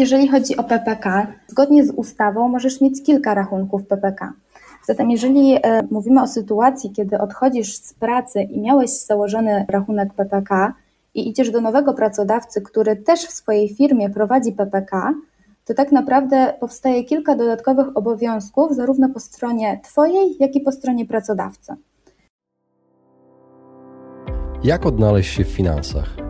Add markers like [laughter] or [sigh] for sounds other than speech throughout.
Jeżeli chodzi o PPK, zgodnie z ustawą możesz mieć kilka rachunków PPK. Zatem jeżeli e, mówimy o sytuacji, kiedy odchodzisz z pracy i miałeś założony rachunek PPK i idziesz do nowego pracodawcy, który też w swojej firmie prowadzi PPK, to tak naprawdę powstaje kilka dodatkowych obowiązków, zarówno po stronie Twojej, jak i po stronie pracodawcy. Jak odnaleźć się w finansach?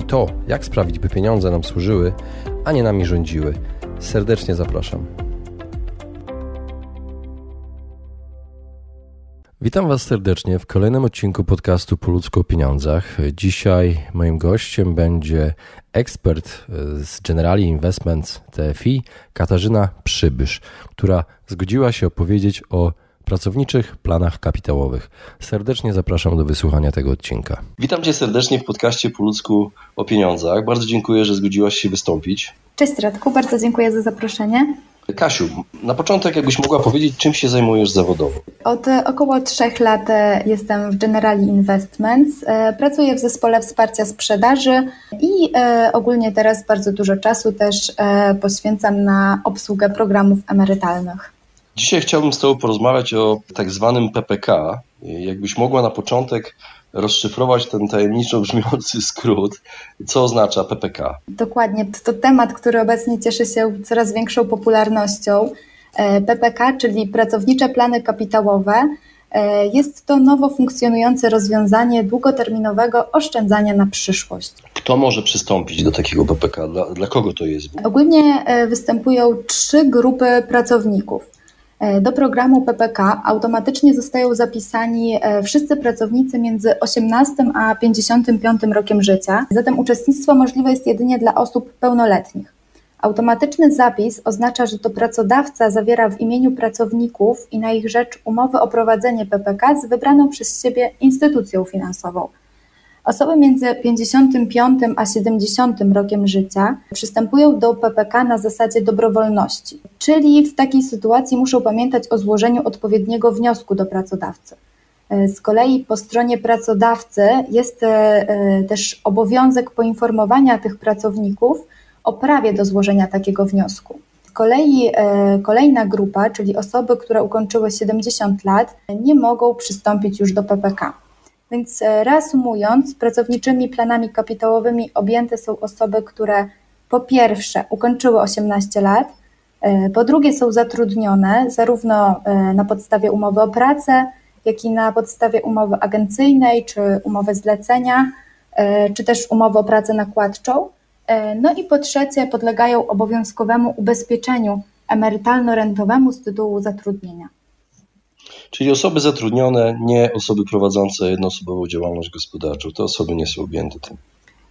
i to, jak sprawić, by pieniądze nam służyły, a nie nami rządziły. Serdecznie zapraszam. Witam Was serdecznie w kolejnym odcinku podcastu Po ludzku o pieniądzach. Dzisiaj moim gościem będzie ekspert z Generali Investments TFI, Katarzyna Przybysz, która zgodziła się opowiedzieć o pracowniczych planach kapitałowych. Serdecznie zapraszam do wysłuchania tego odcinka. Witam Cię serdecznie w podcaście Po ludzku o pieniądzach. Bardzo dziękuję, że zgodziłaś się wystąpić. Cześć Radku, bardzo dziękuję za zaproszenie. Kasiu, na początek jakbyś mogła powiedzieć, czym się zajmujesz zawodowo? Od około trzech lat e, jestem w Generali Investments. E, pracuję w zespole wsparcia sprzedaży i e, ogólnie teraz bardzo dużo czasu też poświęcam na obsługę programów emerytalnych. Dzisiaj chciałbym z Tobą porozmawiać o tak zwanym PPK. Jakbyś mogła na początek rozszyfrować ten tajemniczo brzmiący [laughs] skrót, co oznacza PPK. Dokładnie, to temat, który obecnie cieszy się coraz większą popularnością. E, PPK, czyli pracownicze plany kapitałowe, e, jest to nowo funkcjonujące rozwiązanie długoterminowego oszczędzania na przyszłość. Kto może przystąpić do takiego PPK? Dla, dla kogo to jest? Ogólnie e, występują trzy grupy pracowników. E, do programu PPK automatycznie zostają zapisani e, wszyscy pracownicy między 18 a 55 rokiem życia, zatem uczestnictwo możliwe jest jedynie dla osób pełnoletnich. Automatyczny zapis oznacza, że to pracodawca zawiera w imieniu pracowników i na ich rzecz umowę o prowadzenie PPK z wybraną przez siebie instytucją finansową. Osoby między 55 a 70 rokiem życia przystępują do PPK na zasadzie dobrowolności, czyli w takiej sytuacji muszą pamiętać o złożeniu odpowiedniego wniosku do pracodawcy. Z kolei po stronie pracodawcy jest e, e, też obowiązek poinformowania tych pracowników o prawie do złożenia takiego wniosku. Z kolei e, kolejna grupa, czyli osoby, które ukończyły 70 lat, nie mogą przystąpić już do PPK. Więc e, reasumując, pracowniczymi planami kapitałowymi objęte są osoby, które po pierwsze ukończyły 18 lat, e, po drugie są zatrudnione zarówno e, na podstawie umowy o pracę, jak i na podstawie umowy agencyjnej czy umowy zlecenia, czy też umowy o pracę nakładczą. No i po trzecie podlegają obowiązkowemu ubezpieczeniu emerytalno-rentowemu z tytułu zatrudnienia. Czyli osoby zatrudnione, nie osoby prowadzące jednoosobową działalność gospodarczą. Te osoby nie są objęte tym.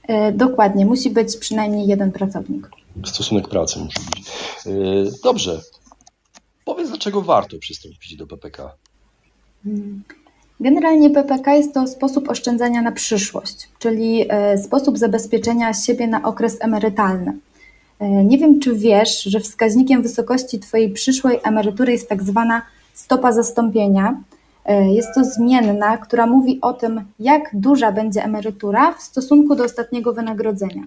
E, dokładnie, musi być przynajmniej jeden pracownik. Stosunek pracy musi być. E, dobrze. Powiedz, dlaczego warto przystąpić do PPK? Hmm. Generalnie PPK jest to sposób oszczędzania na przyszłość, czyli e, sposób zabezpieczenia siebie na okres emerytalny. Nie wiem, czy wiesz, że wskaźnikiem wysokości Twojej przyszłej emerytury jest tak zwana stopa zastąpienia. E, jest to zmienna, która mówi o tym, jak duża będzie emerytura w stosunku do ostatniego wynagrodzenia.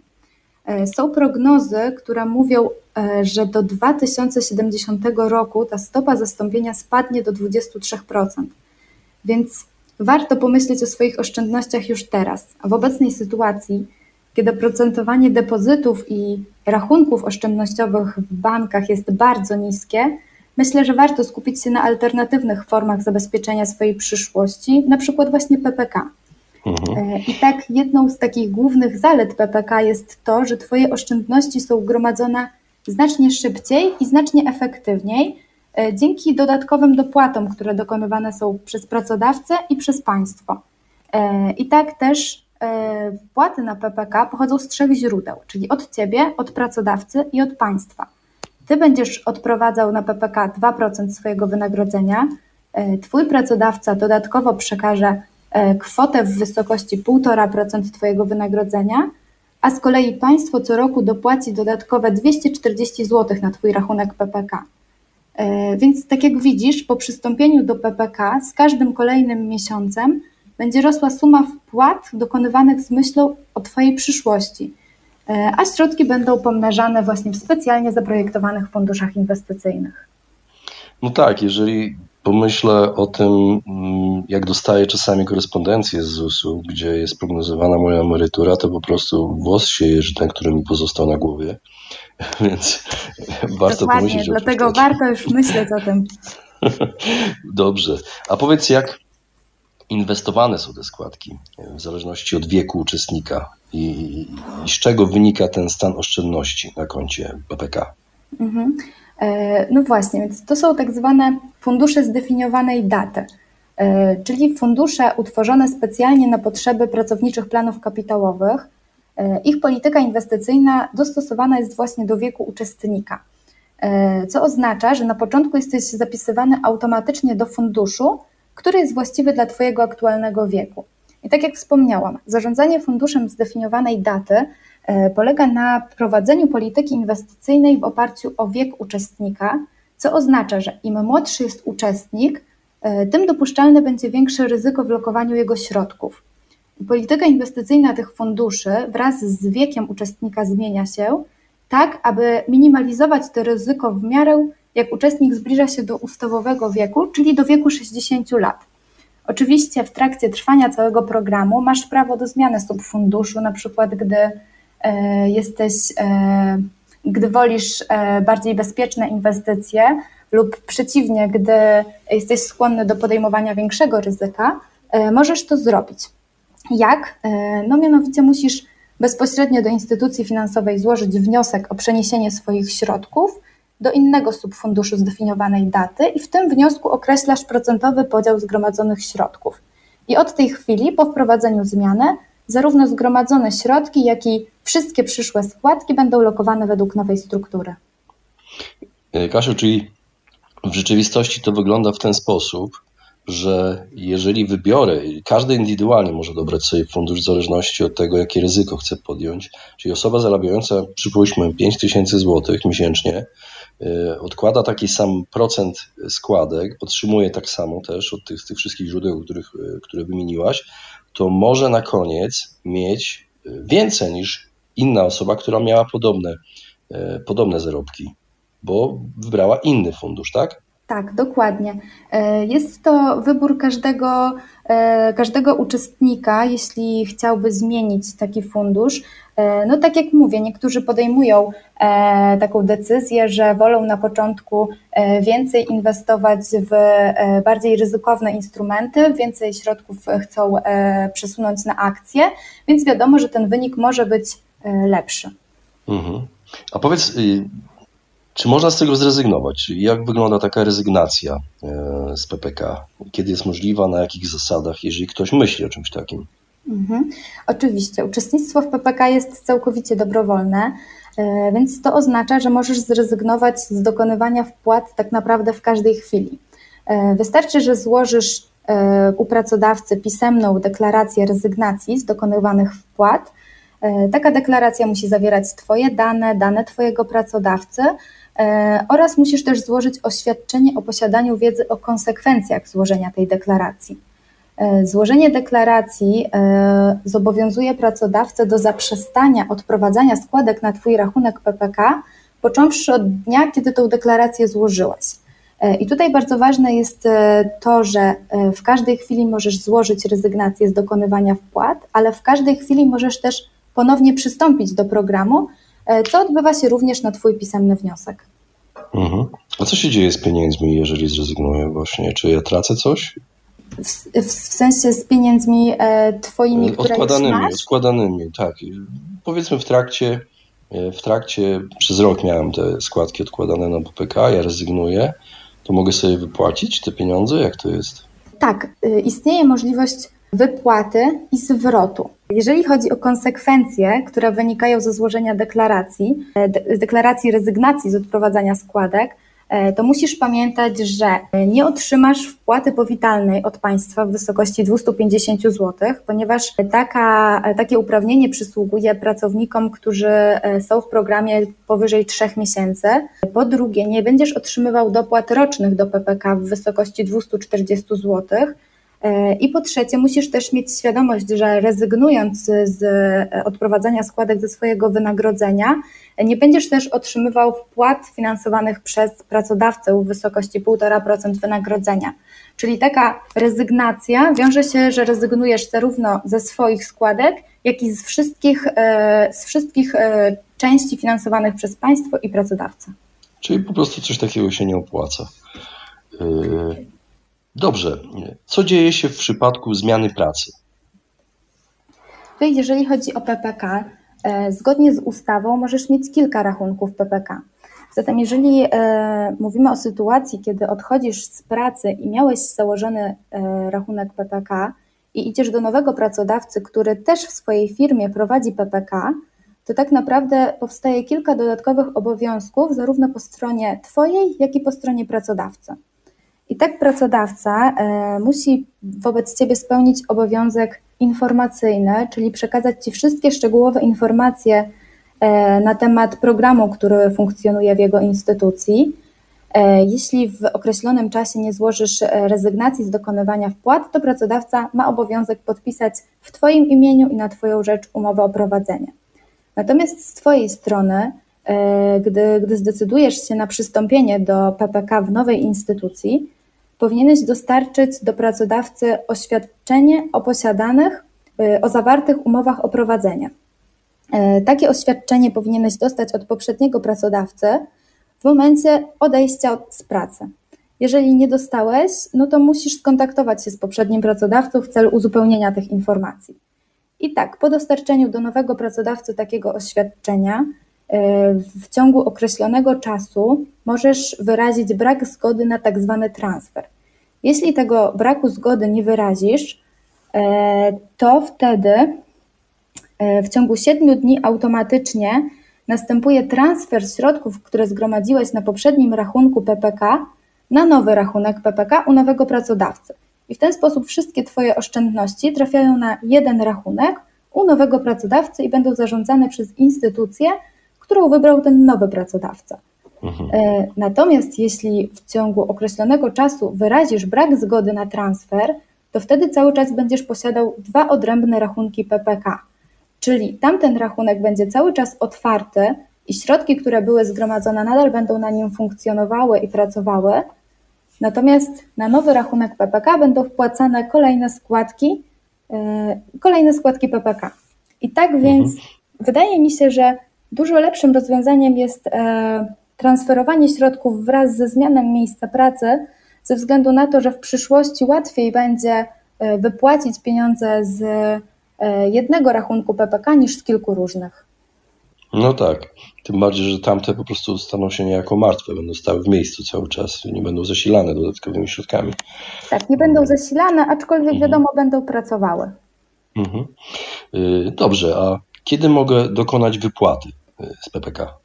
E, są prognozy, które mówią, e, że do 2070 roku ta stopa zastąpienia spadnie do 23%. Więc warto pomyśleć o swoich oszczędnościach już teraz. A w obecnej sytuacji, kiedy procentowanie depozytów i rachunków oszczędnościowych w bankach jest bardzo niskie, Myślę, że warto skupić się na alternatywnych formach zabezpieczenia swojej przyszłości, na przykład właśnie PPK. Mhm. E, I tak jedną z takich głównych zalet PPK jest to, że Twoje oszczędności są gromadzone znacznie szybciej i znacznie efektywniej e, dzięki dodatkowym dopłatom, które dokonywane są przez pracodawcę i przez państwo. E, I tak też wpłaty na PPK pochodzą z trzech źródeł, czyli od Ciebie, od pracodawcy i od państwa. Ty będziesz odprowadzał na PPK 2% swojego wynagrodzenia, Twój pracodawca dodatkowo przekaże kwotę w wysokości 1,5% Twojego wynagrodzenia, a z kolei państwo co roku dopłaci dodatkowe 240 zł na Twój rachunek PPK. E, więc tak jak widzisz, po przystąpieniu do PPK z każdym kolejnym miesiącem będzie rosła suma wpłat dokonywanych z myślą o Twojej przyszłości, e, a środki będą pomnażane właśnie w specjalnie zaprojektowanych funduszach inwestycyjnych. No tak, jeżeli pomyślę o tym, mm, jak dostaję czasami korespondencję z ZUS-u, gdzie jest prognozowana moja emerytura, to po prostu włos się jeży ten, który mi pozostał na głowie. [laughs] Więc [laughs] warto Dokładnie, pomyśleć o dlatego warto już myśleć o tym. [laughs] Dobrze. A powiedz, jak inwestowane są te składki w zależności od wieku uczestnika i, i z czego wynika ten stan oszczędności na koncie PPK? Mhm. E, no właśnie, więc to są tak zwane fundusze zdefiniowanej daty, e, czyli fundusze utworzone specjalnie na potrzeby pracowniczych planów kapitałowych. E, ich polityka inwestycyjna dostosowana jest właśnie do wieku uczestnika, co oznacza, że na początku jesteś zapisywany automatycznie do funduszu, który jest właściwy dla Twojego aktualnego wieku. I tak jak wspomniałam, zarządzanie funduszem zdefiniowanej daty E, polega na prowadzeniu polityki inwestycyjnej w oparciu o wiek uczestnika, co oznacza, że im młodszy jest uczestnik, e, tym dopuszczalne będzie większe ryzyko w lokowaniu jego środków. Polityka inwestycyjna tych funduszy wraz z wiekiem uczestnika zmienia się tak, aby minimalizować to ryzyko w miarę jak uczestnik zbliża się do ustawowego wieku, czyli do wieku 60 lat. Oczywiście w trakcie trwania całego programu masz prawo do zmiany subfunduszu, na przykład gdy E, jesteś, e, gdy wolisz e, bardziej bezpieczne inwestycje lub przeciwnie, gdy jesteś skłonny do podejmowania większego ryzyka, możesz to zrobić. Jak? No mianowicie musisz bezpośrednio do instytucji finansowej złożyć wniosek o przeniesienie swoich środków do innego subfunduszu zdefiniowanej daty i w tym wniosku określasz procentowy podział zgromadzonych środków. I od tej chwili, po wprowadzeniu zmiany, zarówno zgromadzone środki, jak i wszystkie przyszłe składki będą lokowane według nowej struktury. E, Kasiu, czyli w rzeczywistości to wygląda w ten sposób, że jeżeli wybiorę, każdy indywidualnie może dobrać sobie fundusz w zależności od tego, jakie ryzyko chce podjąć, czyli osoba zarabiająca, przypuśćmy, 5 tysięcy złotych miesięcznie, odkłada taki sam procent składek, otrzymuje tak samo też od tych, tych wszystkich źródeł, których, e, które wymieniłaś, to może na koniec mieć więcej niż inna osoba, która miała podobne, e, podobne zarobki, bo wybrała inny fundusz, tak? Tak, dokładnie. E, jest to wybór każdego, e, każdego uczestnika, jeśli chciałby zmienić taki fundusz. No tak jak mówię, niektórzy podejmują taką decyzję, że wolą na początku więcej inwestować w bardziej ryzykowne instrumenty, więcej środków chcą przesunąć na akcje, więc wiadomo, że ten wynik może być E, lepszy. Mhm. A powiedz, y, czy można z tego zrezygnować? Jak wygląda taka rezygnacja e, z PPK? Kiedy jest możliwa, na jakich zasadach, jeżeli ktoś myśli o czymś takim? Mhm. Oczywiście, uczestnictwo w PPK jest całkowicie dobrowolne, e, więc to oznacza, że możesz zrezygnować z dokonywania wpłat tak naprawdę w każdej chwili. Wystarczy, że złożysz u pracodawcy pisemną deklarację rezygnacji z dokonywanych wpłat E, taka deklaracja musi zawierać Twoje dane, dane Twojego pracodawcy e, oraz musisz też złożyć oświadczenie o posiadaniu wiedzy o konsekwencjach złożenia tej deklaracji. E, złożenie deklaracji zobowiązuje pracodawcę do zaprzestania odprowadzania składek na Twój rachunek PPK, począwszy od dnia, kiedy tą deklarację złożyłaś. I tutaj bardzo ważne jest to, że w każdej chwili możesz złożyć rezygnację z dokonywania wpłat, ale w każdej chwili możesz też ponownie przystąpić do programu, e, co odbywa się również na Twój pisemny wniosek. Mhm. A co się dzieje z pieniędzmi, jeżeli zrezygnuję właśnie? Czy ja tracę coś? W, w sensie z pieniędzmi e, Twoimi, które odkładanymi, masz? Odkładanymi, tak. Powiedzmy w trakcie, e, w trakcie, przez rok miałem te składki odkładane na PPK, ja rezygnuję, to mogę sobie wypłacić te pieniądze? Jak to jest? Tak, istnieje możliwość wypłaty i zwrotu. Jeżeli chodzi o konsekwencje, które wynikają ze złożenia deklaracji, z deklaracji rezygnacji z odprowadzania składek, E, to musisz pamiętać, że nie otrzymasz wpłaty powitalnej od państwa w wysokości 250 zł, ponieważ taka, takie uprawnienie przysługuje pracownikom, którzy e, są w programie powyżej 3 miesięcy. Po drugie, nie będziesz otrzymywał dopłat rocznych do PPK w wysokości 240 zł. E, I po trzecie, musisz też mieć świadomość, że rezygnując z odprowadzania składek ze swojego wynagrodzenia, nie będziesz też otrzymywał wpłat finansowanych przez pracodawcę w wysokości 1,5% wynagrodzenia. Czyli taka rezygnacja wiąże się, że rezygnujesz zarówno ze swoich składek, jak i z wszystkich, e, z wszystkich e, części finansowanych przez państwo i pracodawcę. Czyli po prostu coś takiego się nie opłaca. Dobrze. Co dzieje się w przypadku zmiany pracy? Jeżeli chodzi o PPK, E, zgodnie z ustawą możesz mieć kilka rachunków PPK. Zatem, jeżeli e, mówimy o sytuacji, kiedy odchodzisz z pracy i miałeś założony e, rachunek PPK i idziesz do nowego pracodawcy, który też w swojej firmie prowadzi PPK, to tak naprawdę powstaje kilka dodatkowych obowiązków, zarówno po stronie Twojej, jak i po stronie pracodawcy. I tak pracodawca musi wobec Ciebie spełnić obowiązek informacyjne, czyli przekazać Ci wszystkie szczegółowe informacje e, na temat programu, który funkcjonuje w jego instytucji. E, jeśli w określonym czasie nie złożysz e, rezygnacji z dokonywania wpłat, to pracodawca ma obowiązek podpisać w Twoim imieniu i na Twoją rzecz umowę o prowadzenie. Natomiast z Twojej strony, gdy, gdy zdecydujesz się na przystąpienie do PPK w nowej instytucji, powinieneś dostarczyć do pracodawcy oświadczenie o posiadanych, y, o zawartych umowach o prowadzenie. Y, takie oświadczenie powinieneś dostać od poprzedniego pracodawcy w momencie odejścia z pracy. Jeżeli nie dostałeś, no to musisz skontaktować się z poprzednim pracodawcą w celu uzupełnienia tych informacji. I tak, po dostarczeniu do nowego pracodawcy takiego oświadczenia, w ciągu określonego czasu możesz wyrazić brak zgody na tak zwany transfer. Jeśli tego braku zgody nie wyrazisz, e, to wtedy e, w ciągu 7 dni automatycznie następuje transfer środków, które zgromadziłeś na poprzednim rachunku PPK na nowy rachunek PPK u nowego pracodawcy. I w ten sposób wszystkie Twoje oszczędności trafiają na jeden rachunek u nowego pracodawcy i będą zarządzane przez instytucję, którą wybrał ten nowy pracodawca. Mhm. E, natomiast jeśli w ciągu określonego czasu wyrazisz brak zgody na transfer, to wtedy cały czas będziesz posiadał dwa odrębne rachunki PPK. Czyli tamten rachunek będzie cały czas otwarty i środki, które były zgromadzone, nadal będą na nim funkcjonowały i pracowały. Natomiast na nowy rachunek PPK będą wpłacane kolejne składki, yy, kolejne składki PPK. I tak więc mhm. wydaje mi się, że dużo lepszym rozwiązaniem jest yy, transferowanie środków wraz ze zmianą miejsca pracy, ze względu na to, że w przyszłości łatwiej będzie e, wypłacić pieniądze z e, jednego rachunku PPK niż z kilku różnych. No tak, tym bardziej, że tamte po prostu staną się niejako martwe, będą stały w miejscu cały czas, nie będą zasilane dodatkowymi środkami. Tak, nie będą zasilane, aczkolwiek mhm. wiadomo, będą pracowały. Mhm. Y, dobrze, a kiedy mogę dokonać wypłaty z PPK?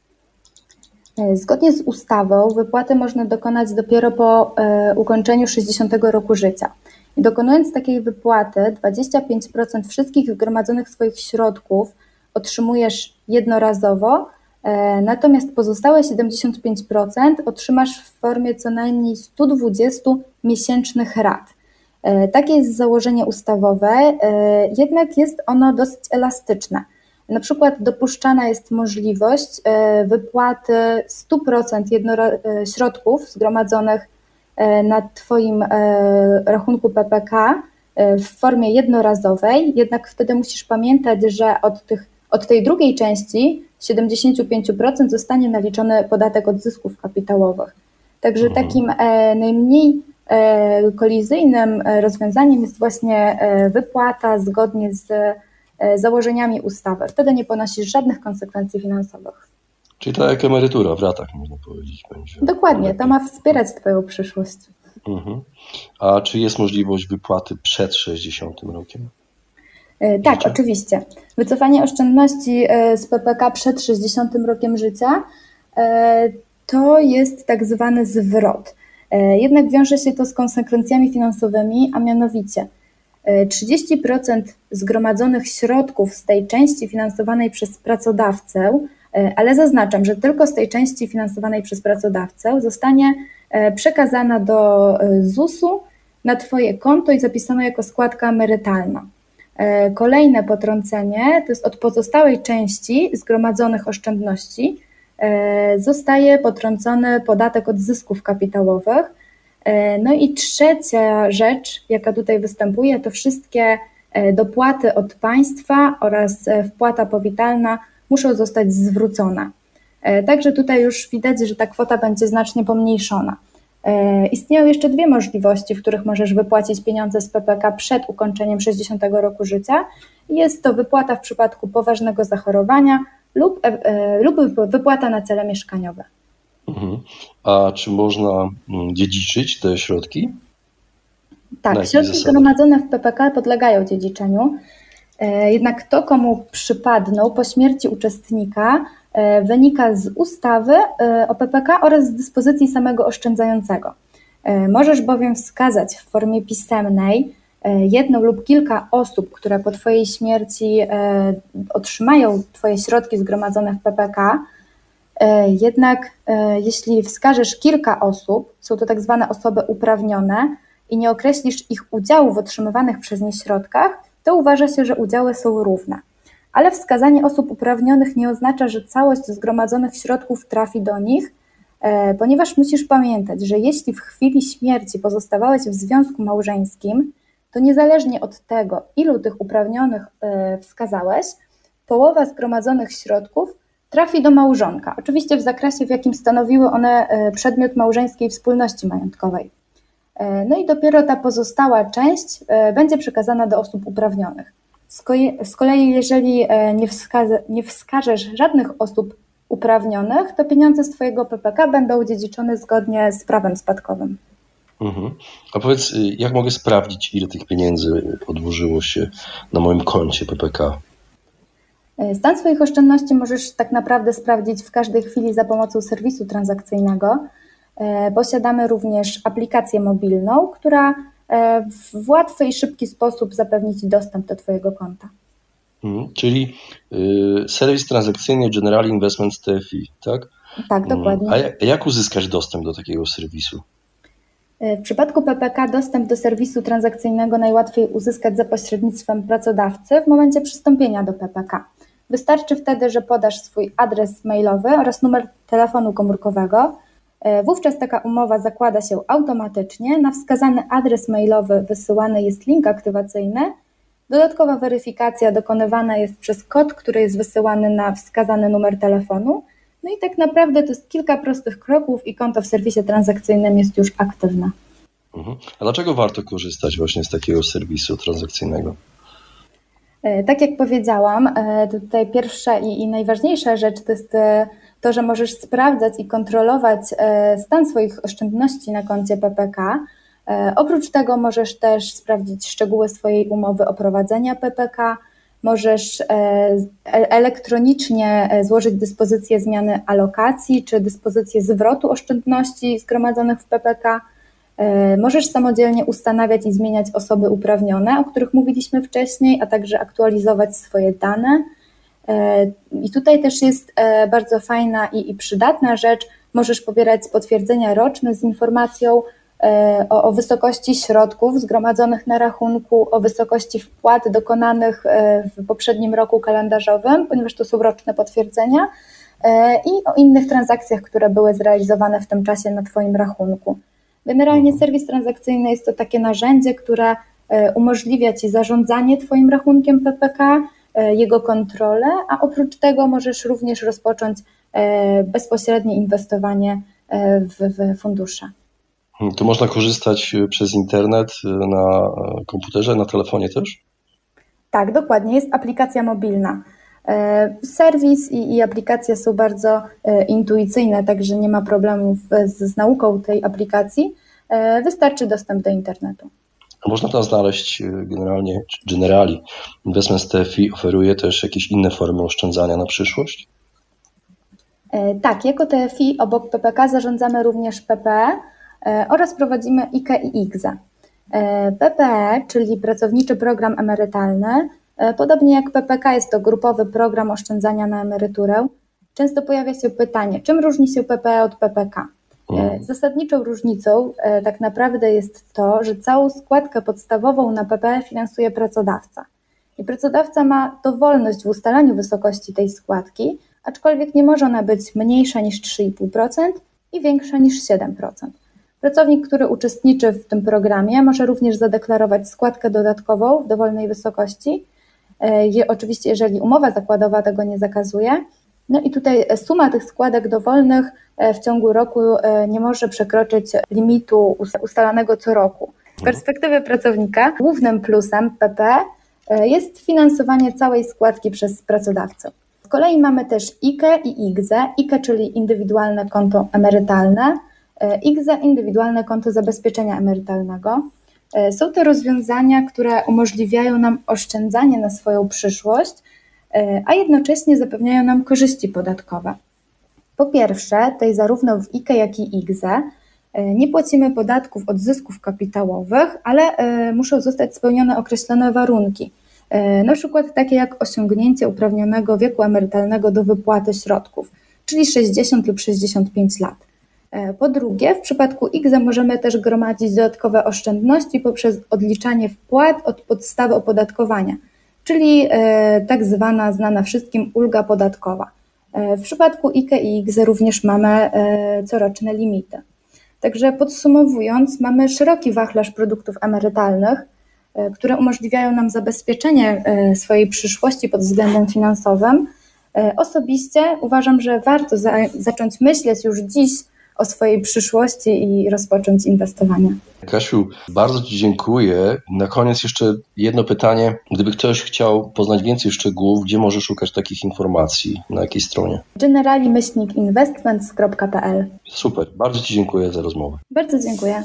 E, zgodnie z ustawą wypłaty można dokonać dopiero po e, ukończeniu 60 roku życia. Dokonując takiej wypłaty, 25% wszystkich zgromadzonych swoich środków otrzymujesz jednorazowo, e, natomiast pozostałe 75% otrzymasz w formie co najmniej 120 miesięcznych rat. Takie jest założenie ustawowe, jednak jest ono dosyć elastyczne. Na przykład dopuszczana jest możliwość e, wypłaty 100% e, środków zgromadzonych e, na Twoim rachunku PPK w formie jednorazowej, jednak wtedy musisz pamiętać, że od, tych, od tej drugiej części 75% zostanie naliczony podatek od zysków kapitałowych. Także mhm. takim najmniej kolizyjnym rozwiązaniem jest właśnie wypłata zgodnie z założeniami ustawy. Wtedy nie ponosisz żadnych konsekwencji finansowych. Czyli tak jak emerytura w ratach, można powiedzieć. Będzie Dokładnie, to ma wspierać Twoją przyszłość. Mhm. A czy jest możliwość wypłaty przed 60 rokiem? Tak, życia? oczywiście. Wycofanie oszczędności z PPK przed 60 rokiem życia to jest tak zwany zwrot. Jednak wiąże się to z konsekwencjami finansowymi, a mianowicie 30% zgromadzonych środków z tej części finansowanej przez pracodawcę, e, ale zaznaczam, że tylko z tej części finansowanej przez pracodawcę zostanie e, przekazana do e, ZUS-u na Twoje konto i zapisana jako składka emerytalna. Kolejne potrącenie to jest od pozostałej części zgromadzonych oszczędności zostaje potrącony podatek od zysków kapitałowych, no i trzecia rzecz, jaka tutaj występuje, to wszystkie e, dopłaty od państwa oraz e, wpłata powitalna muszą zostać zwrócone. Także tutaj już widać, że ta kwota będzie znacznie pomniejszona. Istnieją jeszcze dwie możliwości, w których możesz wypłacić pieniądze z PPK przed ukończeniem 60 roku życia. Jest to wypłata w przypadku poważnego zachorowania lub, lub wypłata na cele mieszkaniowe. Mhm. A czy można mm, dziedziczyć te środki? Tak, środki zgromadzone w PPK podlegają dziedziczeniu. E, jednak to, komu przypadną po śmierci uczestnika, e, wynika z ustawy e, o PPK oraz z dyspozycji samego oszczędzającego. Możesz bowiem wskazać w formie pisemnej jedną lub kilka osób, które po Twojej śmierci otrzymają Twoje środki zgromadzone w PPK, jednak e, jeśli wskażesz kilka osób, są to tak zwane osoby uprawnione i nie określisz ich udziału w otrzymywanych przez nie środkach, to uważa się, że udziały są równe. Ale wskazanie osób uprawnionych nie oznacza, że całość zgromadzonych środków trafi do nich, e, ponieważ musisz pamiętać, że jeśli w chwili śmierci pozostawałeś w związku małżeńskim, to niezależnie od tego, ilu tych uprawnionych wskazałeś, połowa zgromadzonych środków trafi do małżonka, oczywiście w zakresie, w jakim stanowiły one e, przedmiot małżeńskiej wspólności majątkowej. E, no i dopiero ta pozostała część e, będzie przekazana do osób uprawnionych. Z kolei, jeżeli nie, wskaże, nie wskażesz żadnych osób uprawnionych, to pieniądze z Twojego PPK będą dziedziczone zgodnie z prawem spadkowym. Mhm. A powiedz, y, jak mogę sprawdzić, ile tych pieniędzy odłożyło się na moim koncie PPK? E, stan swoich oszczędności możesz tak naprawdę sprawdzić w każdej chwili za pomocą serwisu transakcyjnego. E, posiadamy również aplikację mobilną, która e, w łatwy i szybki sposób zapewni Ci dostęp do Twojego konta. Hmm, czyli y, serwis transakcyjny General Investment TFI, tak? Tak, mhm. dokładnie. A jak uzyskać dostęp do takiego serwisu? W przypadku PPK dostęp do serwisu transakcyjnego najłatwiej uzyskać za pośrednictwem pracodawcy w momencie przystąpienia do PPK. Wystarczy wtedy, że podasz swój adres mailowy oraz numer telefonu komórkowego. E, wówczas taka umowa zakłada się automatycznie. Na wskazany adres mailowy wysyłany jest link aktywacyjny. Dodatkowa weryfikacja dokonywana jest przez kod, który jest wysyłany na wskazany numer telefonu. No i tak naprawdę to jest kilka prostych kroków i konto w serwisie transakcyjnym jest już aktywne. Mhm. A dlaczego warto korzystać właśnie z takiego serwisu transakcyjnego? E, tak jak powiedziałam, e, tutaj pierwsza i, i najważniejsza rzecz to jest e, to, że możesz sprawdzać i kontrolować stan swoich oszczędności na koncie PPK. Oprócz tego możesz też sprawdzić szczegóły swojej umowy o prowadzenia PPK, możesz elektronicznie złożyć dyspozycję zmiany alokacji czy dyspozycję zwrotu oszczędności zgromadzonych w PPK możesz samodzielnie ustanawiać i zmieniać osoby uprawnione, o których mówiliśmy wcześniej, a także aktualizować swoje dane. E, I tutaj też jest e, bardzo fajna i, i przydatna rzecz. Możesz pobierać potwierdzenia roczne z informacją o, o, wysokości środków zgromadzonych na rachunku, o wysokości wpłat dokonanych w poprzednim roku kalendarzowym, ponieważ to są roczne potwierdzenia, i o innych transakcjach, które były zrealizowane w tym czasie na Twoim rachunku. Generalnie mhm. serwis transakcyjny jest to takie narzędzie, które e, umożliwia Ci zarządzanie Twoim rachunkiem PPK, e, jego kontrolę, a oprócz tego możesz również rozpocząć e, bezpośrednie inwestowanie w, w fundusze. To można korzystać przez internet na komputerze, na telefonie też? Tak, dokładnie. Jest aplikacja mobilna. Serwis i, i aplikacja są bardzo intuicyjne, także nie ma problemów z, z nauką tej aplikacji. wystarczy dostęp do internetu. Można tam znaleźć generalnie, generali. Investment TFI oferuje też jakieś inne formy oszczędzania na przyszłość? Tak, jako TFI obok PPK zarządzamy również PPE oraz prowadzimy IKE i IGZE. PPE, czyli Pracowniczy Program Emerytalny, E, podobnie jak PPK jest to grupowy program oszczędzania na emeryturę, często pojawia się pytanie, czym różni się PPE od PPK? E, mhm. Zasadniczą różnicą e, tak naprawdę jest to, że całą składkę podstawową na PPE finansuje pracodawca. I pracodawca ma dowolność w ustalaniu wysokości tej składki, aczkolwiek nie może ona być mniejsza niż 3,5% i większa niż 7%. Pracownik, który uczestniczy w tym programie, może również zadeklarować składkę dodatkową w dowolnej wysokości, E, je, oczywiście, jeżeli umowa zakładowa tego nie zakazuje. No i tutaj suma tych składek dowolnych e, w ciągu roku e, nie może przekroczyć limitu ustalanego co roku. Z perspektywy pracownika głównym plusem PP jest finansowanie całej składki przez pracodawcę. Z kolei mamy też IKE i IGZE. IKE, czyli indywidualne konto emerytalne, IGZE indywidualne konto zabezpieczenia emerytalnego. E, są to rozwiązania, które umożliwiają nam oszczędzanie na swoją przyszłość, e, a jednocześnie zapewniają nam korzyści podatkowe. Po pierwsze, tej zarówno w IKE, jak i IGZE e, nie płacimy podatków od zysków kapitałowych, ale muszą zostać spełnione określone warunki. Na przykład takie jak osiągnięcie uprawnionego wieku emerytalnego do wypłaty środków, czyli 60 lub 65 lat. E, po drugie, w przypadku IGZE możemy też gromadzić dodatkowe oszczędności poprzez odliczanie wpłat od podstawy opodatkowania, czyli e, tak zwana znana wszystkim ulga podatkowa. E, w przypadku IKE i IGZE również mamy coroczne limity. Także podsumowując, mamy szeroki wachlarz produktów emerytalnych, które umożliwiają nam zabezpieczenie swojej przyszłości pod względem finansowym. Osobiście uważam, że warto za zacząć myśleć już dziś o swojej przyszłości i rozpocząć inwestowanie. Kasiu, bardzo Ci dziękuję. Na koniec jeszcze jedno pytanie. Gdyby ktoś chciał poznać więcej szczegółów, gdzie może szukać takich informacji? Na jakiej stronie? generali-investments.pl Super, bardzo Ci dziękuję za rozmowę. Bardzo dziękuję.